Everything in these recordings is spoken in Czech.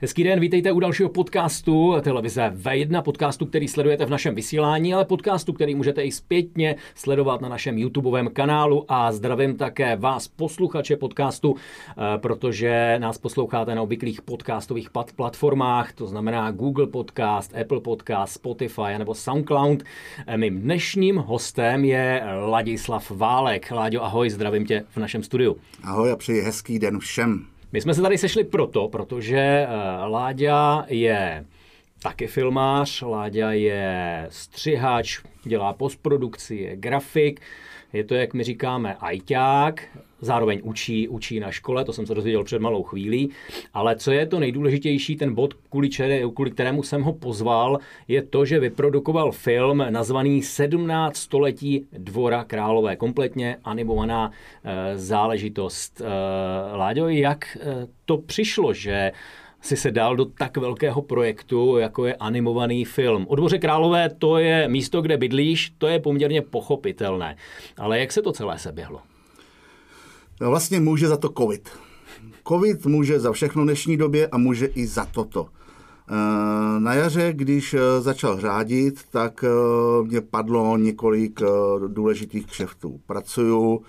Hezký den, vítejte u dalšího podcastu televize V1, podcastu, který sledujete v našem vysílání, ale podcastu, který můžete i zpětně sledovat na našem YouTubeovém kanálu a zdravím také vás, posluchače podcastu, eh, protože nás posloucháte na obvyklých podcastových platformách, to znamená Google Podcast, Apple Podcast, Spotify nebo SoundCloud. Eh, mým dnešním hostem je Ladislav Válek. Láďo, ahoj, zdravím tě v našem studiu. Ahoj a přeji hezký den všem. My jsme se tady sešli proto, protože uh, Láďa je taky filmář, Láďa je střihač, dělá postprodukci, je grafik, je to, jak my říkáme, ajťák, zároveň učí, učí na škole, to jsem se dozvěděl před malou chvílí, ale co je to nejdůležitější, ten bod, kvůli, čere, kvůli kterému jsem ho pozval, je to, že vyprodukoval film nazvaný 17 století Dvora Králové, kompletně animovaná e, záležitost. E, Láďo, jak e, to přišlo, že si se dal do tak velkého projektu, jako je animovaný film. O Dvoře Králové to je místo, kde bydlíš, to je poměrně pochopitelné. Ale jak se to celé seběhlo? No vlastně může za to covid. Covid může za všechno dnešní době a může i za toto. Eh, na jaře, když eh, začal řádit, tak eh, mě padlo několik důležitých kšeftů. Pracuju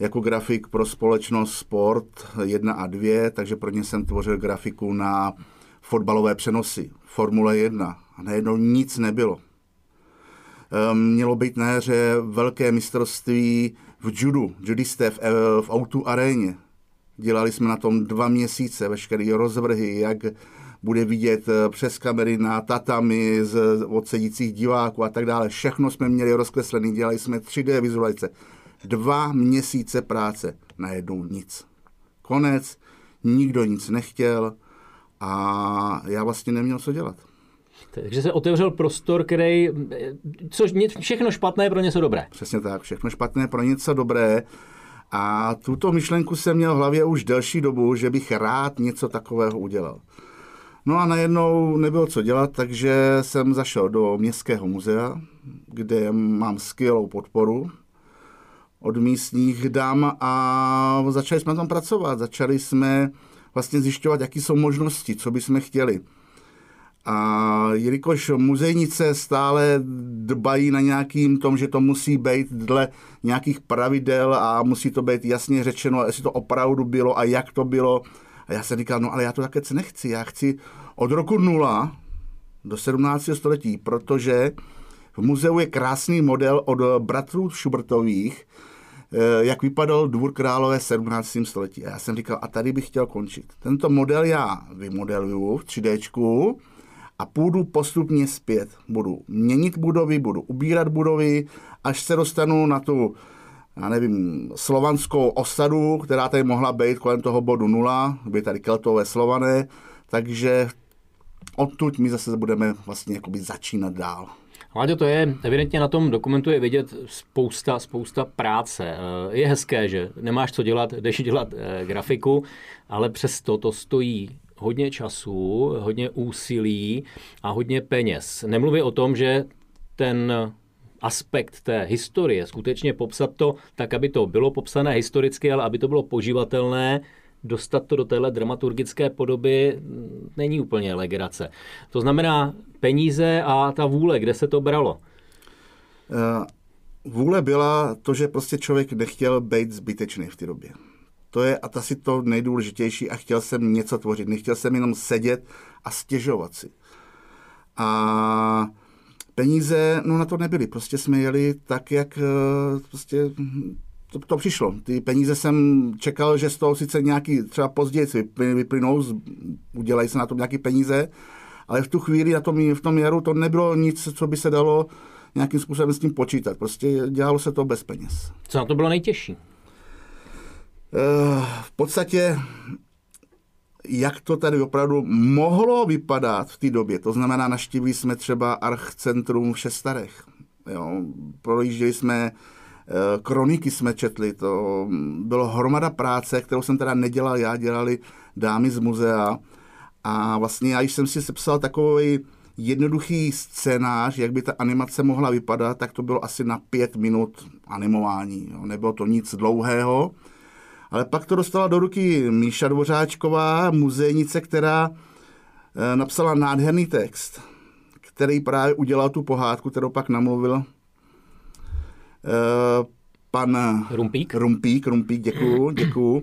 jako grafik pro společnost Sport 1 a 2, takže pro ně jsem tvořil grafiku na fotbalové přenosy, Formule 1 a najednou nic nebylo. Mělo být na jaře velké mistrovství v judu, judisté v, v Outu aréně. Dělali jsme na tom dva měsíce, veškeré rozvrhy, jak bude vidět eh, přes kamery na tatami z odsedících diváků a tak dále. Všechno jsme měli rozkreslený, dělali jsme 3D vizualizace. Dva měsíce práce, najednou nic. Konec, nikdo nic nechtěl a já vlastně neměl co dělat. Takže se otevřel prostor, který, což všechno špatné pro něco dobré. Přesně tak, všechno špatné pro něco dobré. A tuto myšlenku jsem měl v hlavě už delší dobu, že bych rád něco takového udělal. No a najednou nebylo co dělat, takže jsem zašel do Městského muzea, kde mám skvělou podporu od místních dam a začali jsme tom pracovat. Začali jsme vlastně zjišťovat, jaké jsou možnosti, co bychom chtěli. A jelikož muzejnice stále dbají na nějakým tom, že to musí být dle nějakých pravidel a musí to být jasně řečeno, jestli to opravdu bylo a jak to bylo. A já jsem říkal, no ale já to také nechci. Já chci od roku nula do 17. století, protože v muzeu je krásný model od bratrů Schubertových, jak vypadal dvůr králové v 17. století. A já jsem říkal, a tady bych chtěl končit. Tento model já vymodeluju v 3D, a půjdu postupně zpět. Budu měnit budovy, budu ubírat budovy, až se dostanu na tu, já nevím, slovanskou osadu, která tady mohla být kolem toho bodu nula, by tady keltové slované, takže odtud my zase budeme vlastně začínat dál. Láďo, to je evidentně na tom dokumentu je vidět spousta, spousta práce. Eh, je hezké, že nemáš co dělat, jdeš dělat eh, grafiku, ale přesto to stojí hodně času, hodně úsilí a hodně peněz. Nemluví o tom, že ten aspekt té historie, skutečně popsat to tak, aby to bylo popsané historicky, ale aby to bylo poživatelné, dostat to do téhle dramaturgické podoby není úplně legrace. To znamená peníze a ta vůle, kde se to bralo? Eh, vůle byla to, že prostě člověk nechtěl být zbytečný v té době. To je asi to nejdůležitější a chtěl jsem něco tvořit. Nechtěl jsem jenom sedět a stěžovat si. A peníze, no na to nebyly. Prostě jsme jeli tak, jak eh, prostě to, to přišlo. Ty peníze jsem čekal, že z toho sice nějaký třeba později vyplynou, udělají se na tom nějaké peníze, ale v tu chvíli na tom, v tom jaru to nebylo nic, co by se dalo nějakým způsobem s tím počítat. Prostě dělalo se to bez peněz. Co na to bylo nejtěžší? Eh, v podstatě, jak to tady opravdu mohlo vypadat v té době. To znamená, naštívili jsme třeba Archcentrum v Šestarech. Jo, projížděli jsme kroniky jsme četli, to bylo hromada práce, kterou jsem teda nedělal já, dělali dámy z muzea a vlastně já, když jsem si sepsal takový jednoduchý scénář, jak by ta animace mohla vypadat, tak to bylo asi na pět minut animování. Jo. Nebylo to nic dlouhého, ale pak to dostala do ruky Míša Dvořáčková, muzejnice, která eh, napsala nádherný text, který právě udělal tu pohádku, kterou pak namluvil pan Rumpík. Rumpík, Rumpík, děkuju, děkuju.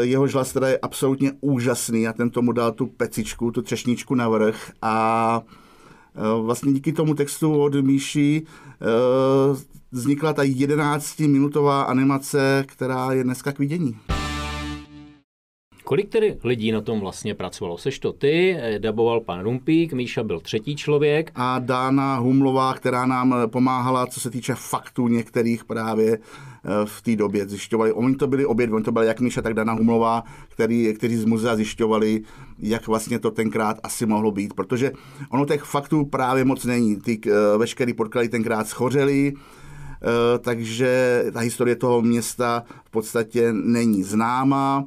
Jeho hlas teda je absolutně úžasný a ten tomu dal tu pecičku, tu třešničku navrh a vlastně díky tomu textu od Míši vznikla ta 11-minutová animace, která je dneska k vidění. Kolik tedy lidí na tom vlastně pracovalo? Seš to ty, daboval pan Rumpík, Míša byl třetí člověk. A Dána Humlová, která nám pomáhala, co se týče faktů některých právě eh, v té době zjišťovali. Oni to byli obě, oni to byli jak Míša, tak Dana Humlová, který, kteří z muzea zjišťovali, jak vlastně to tenkrát asi mohlo být. Protože ono těch faktů právě moc není. Ty eh, veškerý podklady tenkrát schořely, eh, takže ta historie toho města v podstatě není známá.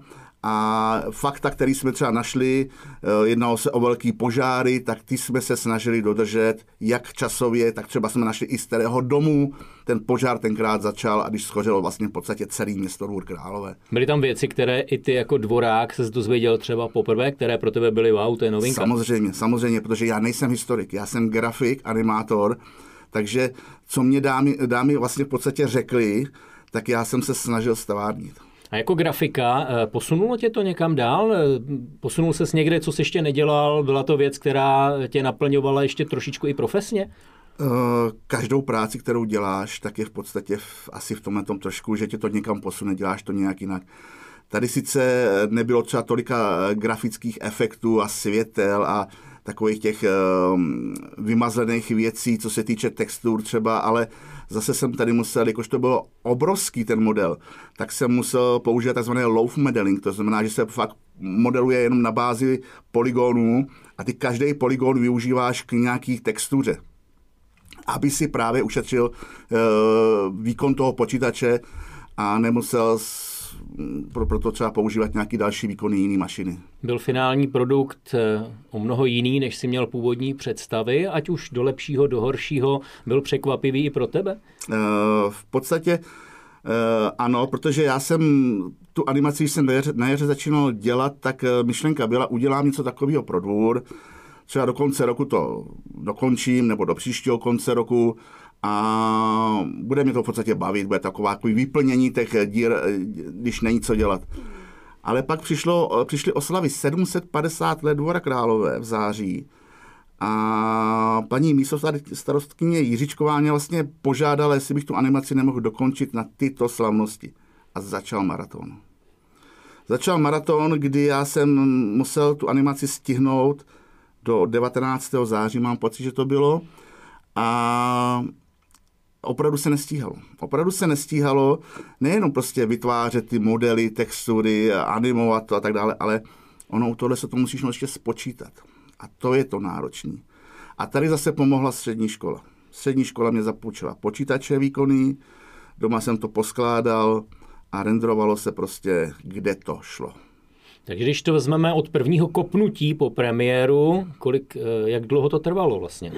A fakta, který jsme třeba našli, eh, jednalo se o velký požáry, tak ty jsme se snažili dodržet, jak časově, tak třeba jsme našli i z kterého domu ten požár tenkrát začal a když schořelo vlastně v podstatě celý město Růr Králové. Byly tam věci, které i ty jako dvorák se dozvěděl třeba poprvé, které pro tebe byly wow, to je novinka? Samozřejmě, samozřejmě, protože já nejsem historik, já jsem grafik, animátor, takže co mě dámy, dámy vlastně v podstatě řekli, tak já jsem se snažil stavárnit. A jako grafika, eh, posunulo tě to někam dál? Eh, posunul ses někde, co jsi ještě nedělal? Byla to věc, která tě naplňovala ještě trošičku i profesně? Eh, každou práci, kterou děláš, tak je v podstatě v, asi v tomhle tom trošku, že tě to někam posune, děláš to nějak jinak. Tady sice nebylo třeba tolika grafických efektů a světel a takových těch vymazených věcí, co se týče textur třeba, ale zase jsem tady musel, jakož to bylo obrovský ten model, tak jsem musel použít tzv. loaf modeling, to znamená, že se fakt modeluje jenom na bázi polygonů a ty každý polygon využíváš k nějaký textuře aby si právě ušetřil uh, výkon toho počítače a nemusel pro, proto třeba používat nějaký další výkony jiné mašiny. Byl finální produkt eh, o mnoho jiný, než si měl původní představy, ať už do lepšího, do horšího, byl překvapivý i pro tebe? Uh, v podstatě uh, ano, protože já jsem tu animaci, když jsem na jaře začínal dělat, tak myšlenka byla, udělám něco takového pro dvůr, třeba do konce roku to dokončím, nebo do příštího konce roku a bude mě to v podstatě bavit, bude taková takový vyplnění těch dír, když není co dělat. Ale pak přišlo, přišly oslavy 750 let Dvora Králové v září a paní místo starostkyně Jiřičková mě vlastně požádala, jestli bych tu animaci nemohl dokončit na tyto slavnosti. A začal maraton. Začal maraton, kdy já jsem musel tu animaci stihnout do 19. září, mám pocit, že to bylo. A opravdu se nestíhalo. Opravdu se nestíhalo nejenom prostě vytvářet ty modely, textury, animovat to a tak dále, ale ono u tohle se to musíš ještě spočítat. A to je to náročný. A tady zase pomohla střední škola. Střední škola mě zapůjčila počítače výkony, doma jsem to poskládal a renderovalo se prostě, kde to šlo. Takže když to vezmeme od prvního kopnutí po premiéru, kolik, eh, jak dlouho to trvalo vlastně?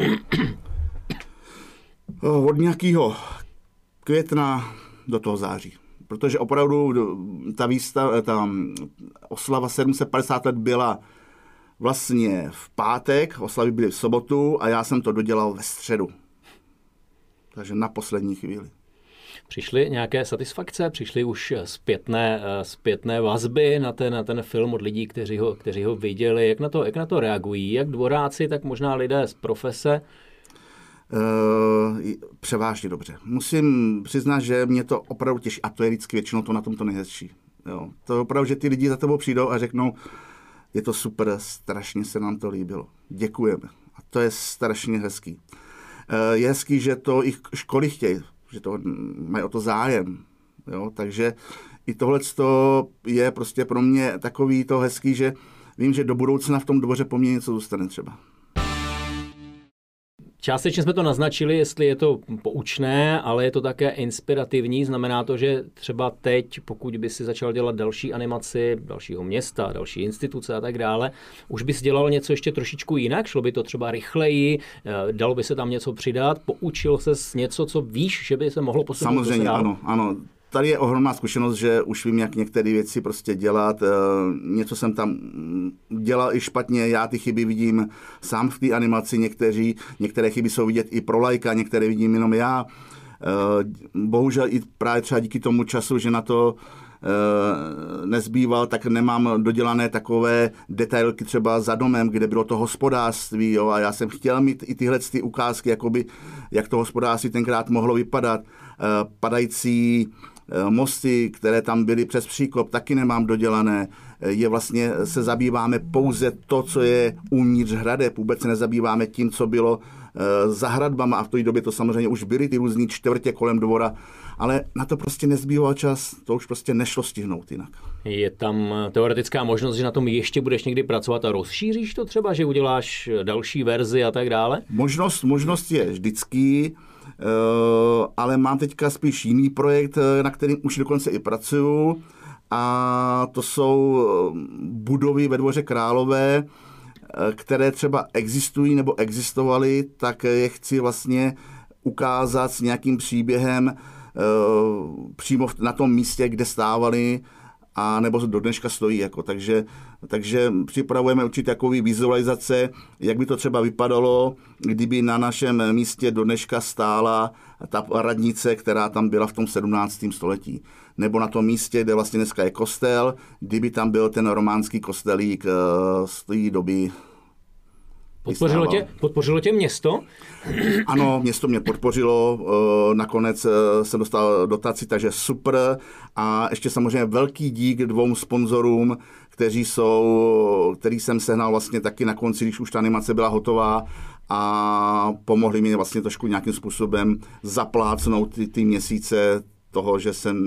Eh, od nějakého května do toho září. Protože opravdu ta, výstav, ta oslava 750 let byla vlastně v pátek, oslavy byly v sobotu a já jsem to dodělal ve středu. Takže na poslední chvíli. Přišly nějaké satisfakce, přišly už zpětné, eh, zpětné vazby na ten, na ten film od lidí, kteří ho, kteří ho viděli. Jak na, to, jak na to reagují? Jak dvoráci, tak možná lidé z profese? Uh, převážně dobře. Musím přiznat, že mě to opravdu těší a to je vždycky většinou to na tom to nejhezčí. Jo. To je opravdu, že ty lidi za tebou přijdou a řeknou, je to super, strašně se nám to líbilo. Děkujeme. A to je strašně hezký. Uh, je hezký, že to i školy chtějí, že to mají o to zájem. Jo. Takže i tohle je prostě pro mě takový to hezký, že vím, že do budoucna v tom dvoře po mně něco zůstane třeba. Částečně jsme to naznačili, jestli je to poučné, ale je to také inspirativní. Znamená to, že třeba teď, pokud by si začal dělat další animaci dalšího města, další instituce a tak dále, už bys dělal něco ještě trošičku jinak, šlo by to třeba rychleji, eh, dalo by se tam něco přidat, poučil se něco, co víš, že by se mohlo posunout. Samozřejmě, ano, ano. Tady je ohromná zkušenost, že už vím, jak některé věci prostě dělat. Něco jsem tam mm, dělal i špatně, já ty chyby vidím sám v té animaci, někteří, některé chyby jsou vidět i pro lajka, některé vidím jenom já. Bohužel i právě třeba díky tomu času, že na to Eh, nezbýval, tak nemám dodělané takové detailky třeba za domem, kde bylo to hospodářství. Jo, a já jsem chtěl mít i tyhle ty ukázky, jakoby, jak to hospodářství tenkrát mohlo vypadat. Eh, padající eh, mosty, které tam byly přes příkop, taky nemám dodělané. Je vlastně, se zabýváme pouze to, co je uvnitř hradeb, vůbec se nezabýváme tím, co bylo za hradbama a v té době to samozřejmě už byly ty různé čtvrtě kolem dvora ale na to prostě nezbýval čas, to už prostě nešlo stihnout jinak. Je tam teoretická možnost, že na tom ještě budeš někdy pracovat a rozšíříš to třeba, že uděláš další verzi a tak dále? Možnost, možnost je vždycky, eh, ale mám teďka spíš jiný projekt, eh, na kterým už dokonce i pracuju a to jsou eh, budovy ve dvoře Králové, které třeba existují nebo existovaly, tak je chci vlastně ukázat s nějakým příběhem, Eh, přímo na tom místě, kde stávali a nebo do dneška stojí. Jako. Takže, takže připravujeme určitě takový vizualizace, jak by to třeba vypadalo, kdyby na našem místě do dneška stála ta radnice, která tam byla v tom 17. století. Nebo na tom místě, kde vlastně dneska je kostel, kdyby tam byl ten románský kostelík eh, z té doby Podpořilo tě, podpořilo tě město? Ano, město mě podpořilo, eh, nakonec eh, jsem dostal dotaci, takže super. A ještě samozřejmě velký dík dvou sponzorům, kteří jsou, který jsem sehnal vlastně taky na konci, když už ta animace byla hotová a pomohli mi vlastně trošku nějakým způsobem zaplácnout ty, ty měsíce toho, že jsem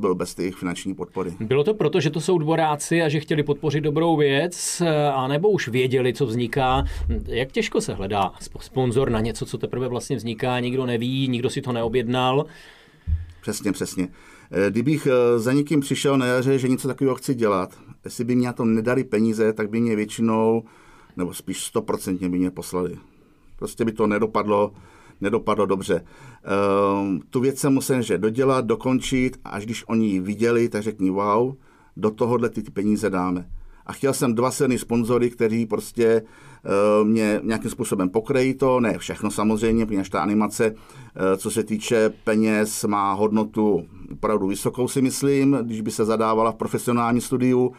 byl bez těch finanční podpory. Bylo to proto, že to jsou dvoráci a že chtěli podpořit dobrou věc, anebo už věděli, co vzniká? Jak těžko se hledá sponzor na něco, co teprve vlastně vzniká, nikdo neví, nikdo si to neobjednal? Přesně, přesně. Eh, kdybych eh, za někým přišel na jaře, že něco takového chci dělat, jestli by mě na to nedali peníze, tak by mě většinou, nebo spíš stoprocentně by mě poslali. Prostě by to nedopadlo nedopadlo dobře. Ehm, tu věc jsem musel že dodělat, dokončit, až když oni ji viděli, tak řekni wow, do tohohle ty, ty peníze dáme. A chtěl jsem dva silný sponzory, kteří prostě uh, mě nějakým způsobem pokryjí to, ne všechno samozřejmě, protože ta animace, uh, co se týče peněz, má hodnotu opravdu vysokou, si myslím, když by se zadávala v profesionální studiu,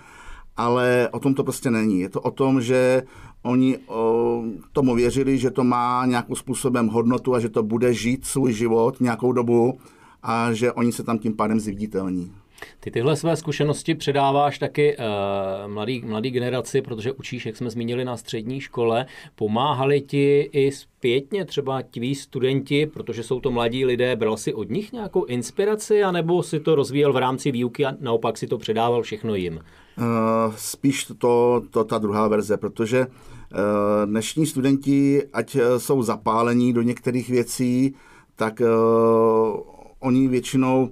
ale o tom to prostě není. Je to o tom, že oni o, tomu věřili, že to má nějakým způsobem hodnotu a že to bude žít svůj život nějakou dobu a že oni se tam tím pádem zviditelní. Ty tyhle své zkušenosti předáváš taky uh, mladý, mladý generaci, protože učíš, jak jsme zmínili na střední škole. Pomáhali ti i zpětně třeba tví studenti, protože jsou to mladí lidé, bral si od nich nějakou inspiraci, anebo si to rozvíjel v rámci výuky a naopak si to předával všechno jim? Uh, spíš to, to ta druhá verze, protože uh, dnešní studenti, ať jsou zapálení do některých věcí, tak oni většinou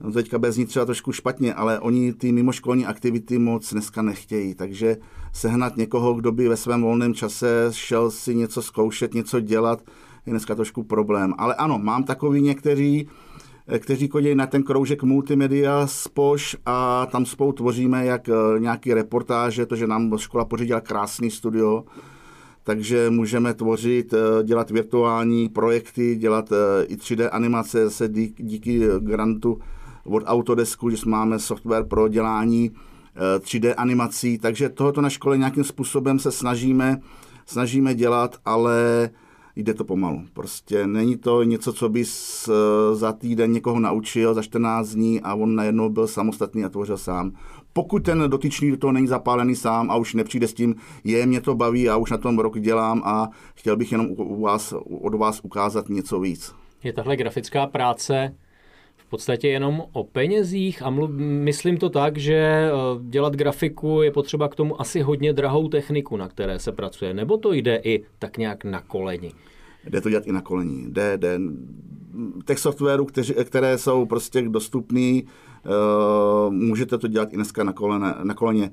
no teďka bez ní třeba trošku špatně, ale oni ty mimoškolní aktivity moc dneska nechtějí, takže sehnat někoho, kdo by ve svém volném čase šel si něco zkoušet, něco dělat, je dneska trošku problém. Ale ano, mám takový někteří, Eh, kteří chodí na ten kroužek multimedia spož a tam spolu tvoříme jak eh, nějaký reportáže, to, že nám škola pořídila krásný studio, takže můžeme tvořit, eh, dělat virtuální projekty, dělat i 3D animace se díky grantu od Autodesku, že máme software pro dělání 3D animací, takže tohoto na škole nějakým způsobem se snažíme, snažíme dělat, ale jde to pomalu. Prostě není to něco, co bys eh, za týden někoho naučil za 14 dní a on najednou byl samostatný a tvořil sám. Pokud ten dotyčný do toho není zapálený sám a už nepřijde s tím, je, mě to baví a už na tom rok dělám a chtěl bych jenom u vás, od vás ukázat něco víc. Je tahle grafická práce podstatě jenom o penězích a mluv, myslím to tak, že eh, dělat grafiku je potřeba k tomu asi hodně drahou techniku, na které se pracuje, nebo to jde i tak nějak na koleni? Jde to dělat i na koleni. Jde, jde. Těch softwarů, které jsou prostě dostupné, uh, můžete to dělat i dneska na, kolene, na koleně.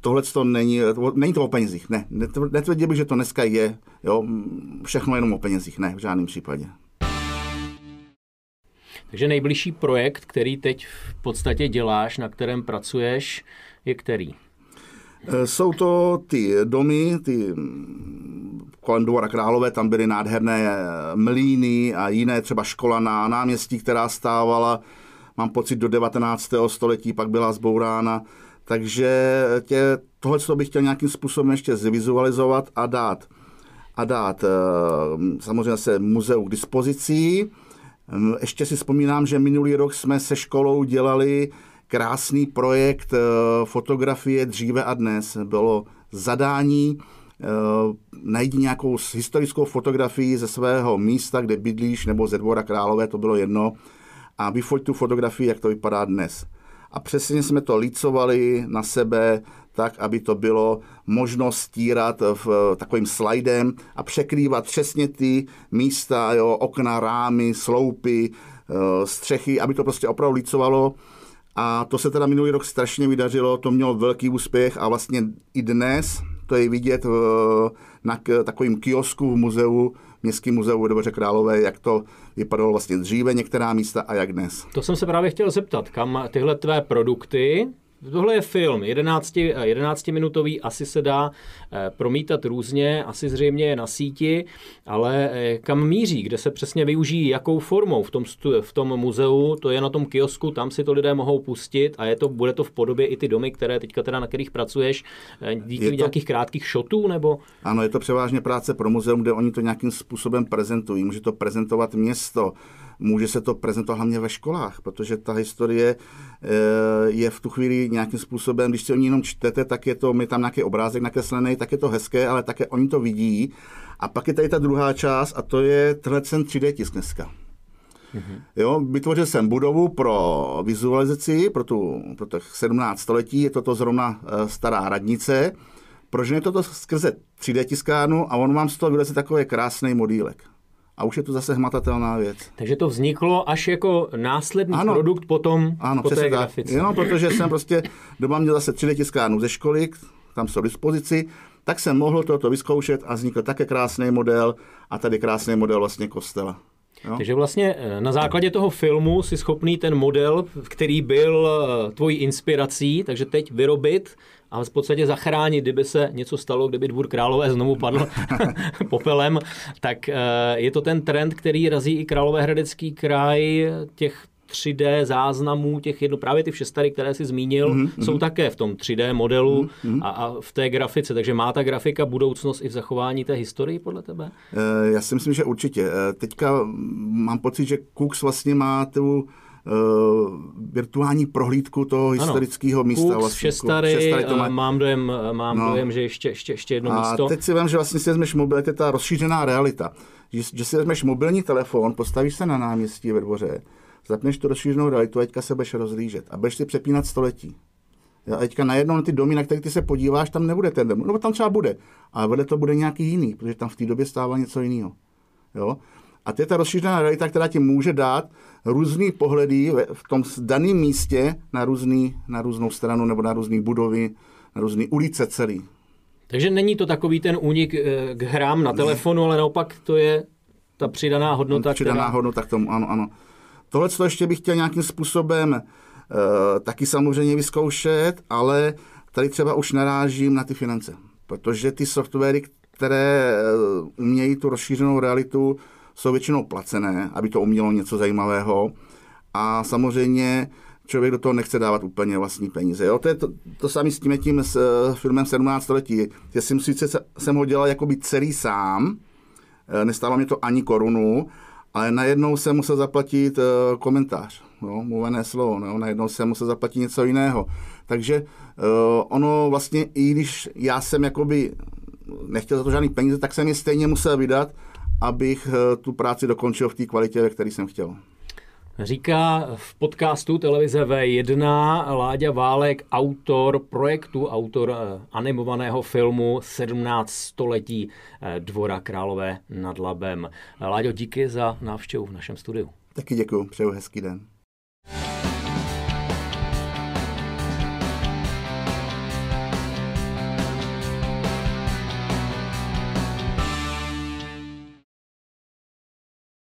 Tohle to není, není to o penězích, ne. Netvrdil bych, že to dneska je, jo. všechno jenom o penězích, ne, v žádném případě. Takže nejbližší projekt, který teď v podstatě děláš, na kterém pracuješ, je který? Eh, jsou to ty domy, ty mm, kolem Dvora Králové, tam byly nádherné eh, mlíny a jiné, třeba škola na náměstí, která stávala, mám pocit, do 19. století, pak byla zbourána. Takže tě, tohle bych chtěl nějakým způsobem ještě zvizualizovat a dát, a dát eh, samozřejmě se muzeu k dispozici. Hm, ještě si vzpomínám, že minulý rok jsme se školou dělali krásný projekt eh, fotografie dříve a dnes. Bylo zadání eh, najdi nějakou historickou fotografii ze svého místa, kde bydlíš, nebo ze dvora králové, to bylo jedno, a vyfoť tu fotografii, jak to vypadá dnes. A přesně jsme to licovali na sebe, tak, aby to bylo možno stírat v takovým slidem a překrývat přesně ty místa, jo, okna, rámy, sloupy, eh, střechy, aby to prostě opravdu licovalo a to se teda minulý rok strašně vydařilo, to mělo velký úspěch a vlastně i dnes to je vidět na takovým kiosku v muzeu, Městském muzeu Dobře Králové, jak to vypadalo vlastně dříve některá místa a jak dnes. To jsem se právě chtěl zeptat, kam tyhle tvé produkty, Tohle je film, 11, 11 minutový, asi se dá eh, promítat různě, asi zřejmě je na síti, ale eh, kam míří, kde se přesně využijí, jakou formou v tom, v tom muzeu, to je na tom kiosku, tam si to lidé mohou pustit a je to, bude to v podobě i ty domy, které teďka teda na kterých pracuješ, eh, díky to... nějakých krátkých shotů, nebo? Ano, je to převážně práce pro muzeum, kde oni to nějakým způsobem prezentují. Může to prezentovat město, může se to prezentovat hlavně ve školách, protože ta historie eh, je v tu chvíli nějakým způsobem, když si o ní jenom čtete, tak je to, my tam nějaký obrázek nakreslený, tak je to hezké, ale také oni to vidí. A pak je tady ta druhá část a to je tenhle 3D tisk dneska. Mm-hmm. Jo, vytvořil jsem budovu pro vizualizaci, pro, tu, pro těch 17 století, je toto zrovna uh, stará radnice. Prožene toto skrze 3D tiskárnu a on vám z toho vyleze takový krásný modílek a už je to zase hmatatelná věc. Takže to vzniklo až jako následný ano, produkt potom ano, po té grafice. Jenom protože jsem prostě doma měl zase 3D tiskárnu ze školy, tam jsou dispozici, tak jsem mohl toto vyzkoušet a vznikl také krásný model a tady krásný model vlastně kostela. Jo? Takže vlastně eh, na základě toho filmu si schopný ten model, který byl eh, tvojí inspirací, takže teď vyrobit a v podstatě zachránit, kdyby se něco stalo, kdyby dvůr králové znovu padl popelem, tak eh, je to ten trend, který razí i Královéhradecký kraj těch 3D záznamů, těch jedno, právě ty všestary, které si zmínil, mm-hmm. jsou také v tom 3D modelu mm-hmm. a, a v té grafice. Takže má ta grafika budoucnost i v zachování té historii podle tebe? Eh, já si myslím, že určitě. Eh, teďka mám pocit, že Cooks vlastně má tu uh, virtuální prohlídku toho historického místa. Cooks, vlastně, Šestary, Šestary to má... mám, dojem, mám no. dojem, že ještě, ještě, ještě jedno a místo. A teď si vím, že vlastně si vezmeš mobil, to je ta rozšířená realita. Že, že si vezmeš mobilní telefon, postavíš se na náměstí ve dvoře, zapneš tu rozšířenou realitu a teďka se budeš rozlížet a budeš si přepínat století. A teďka najednou na ty domy, na které ty se podíváš, tam nebude ten dom. No tam třeba bude, ale vedle to bude nějaký jiný, protože tam v té době stává něco jiného. Jo? A to je ta rozšířená realita, která ti může dát různý pohledy v tom daném místě na, různý, na různou stranu nebo na různé budovy, na různé ulice celý. Takže není to takový ten únik eh, k hrám na telefonu, ale naopak to je ta přidaná hodnota. Přidaná která... hodnota k tomu, ano, ano. Tohle to ještě bych chtěl nějakým způsobem uh, taky samozřejmě vyzkoušet, ale tady třeba už narážím na ty finance, protože ty softwary, které uh, umějí tu rozšířenou realitu, jsou většinou placené, aby to umělo něco zajímavého. A samozřejmě člověk do toho nechce dávat úplně vlastní peníze. Jo? To je to, to samé s tím, tím s uh, filmem 17 století. Já jsem sice jsem ho dělal jakoby celý sám, nestálo mě to ani korunu, ale najednou jsem musel zaplatit uh, komentář, no, mluvené slovo, no, najednou jsem musel zaplatit něco jiného. Takže uh, ono vlastně, i když já jsem jakoby nechtěl za to žádný peníze, tak jsem je stejně musel vydat, abych uh, tu práci dokončil v té kvalitě, ve které jsem chtěl. Říká v podcastu televize V1 Láďa Válek, autor projektu, autor eh, animovaného filmu 17 století eh, Dvora Králové nad Labem. Láďo, díky za návštěvu v našem studiu. Taky děkuji, přeju hezký den.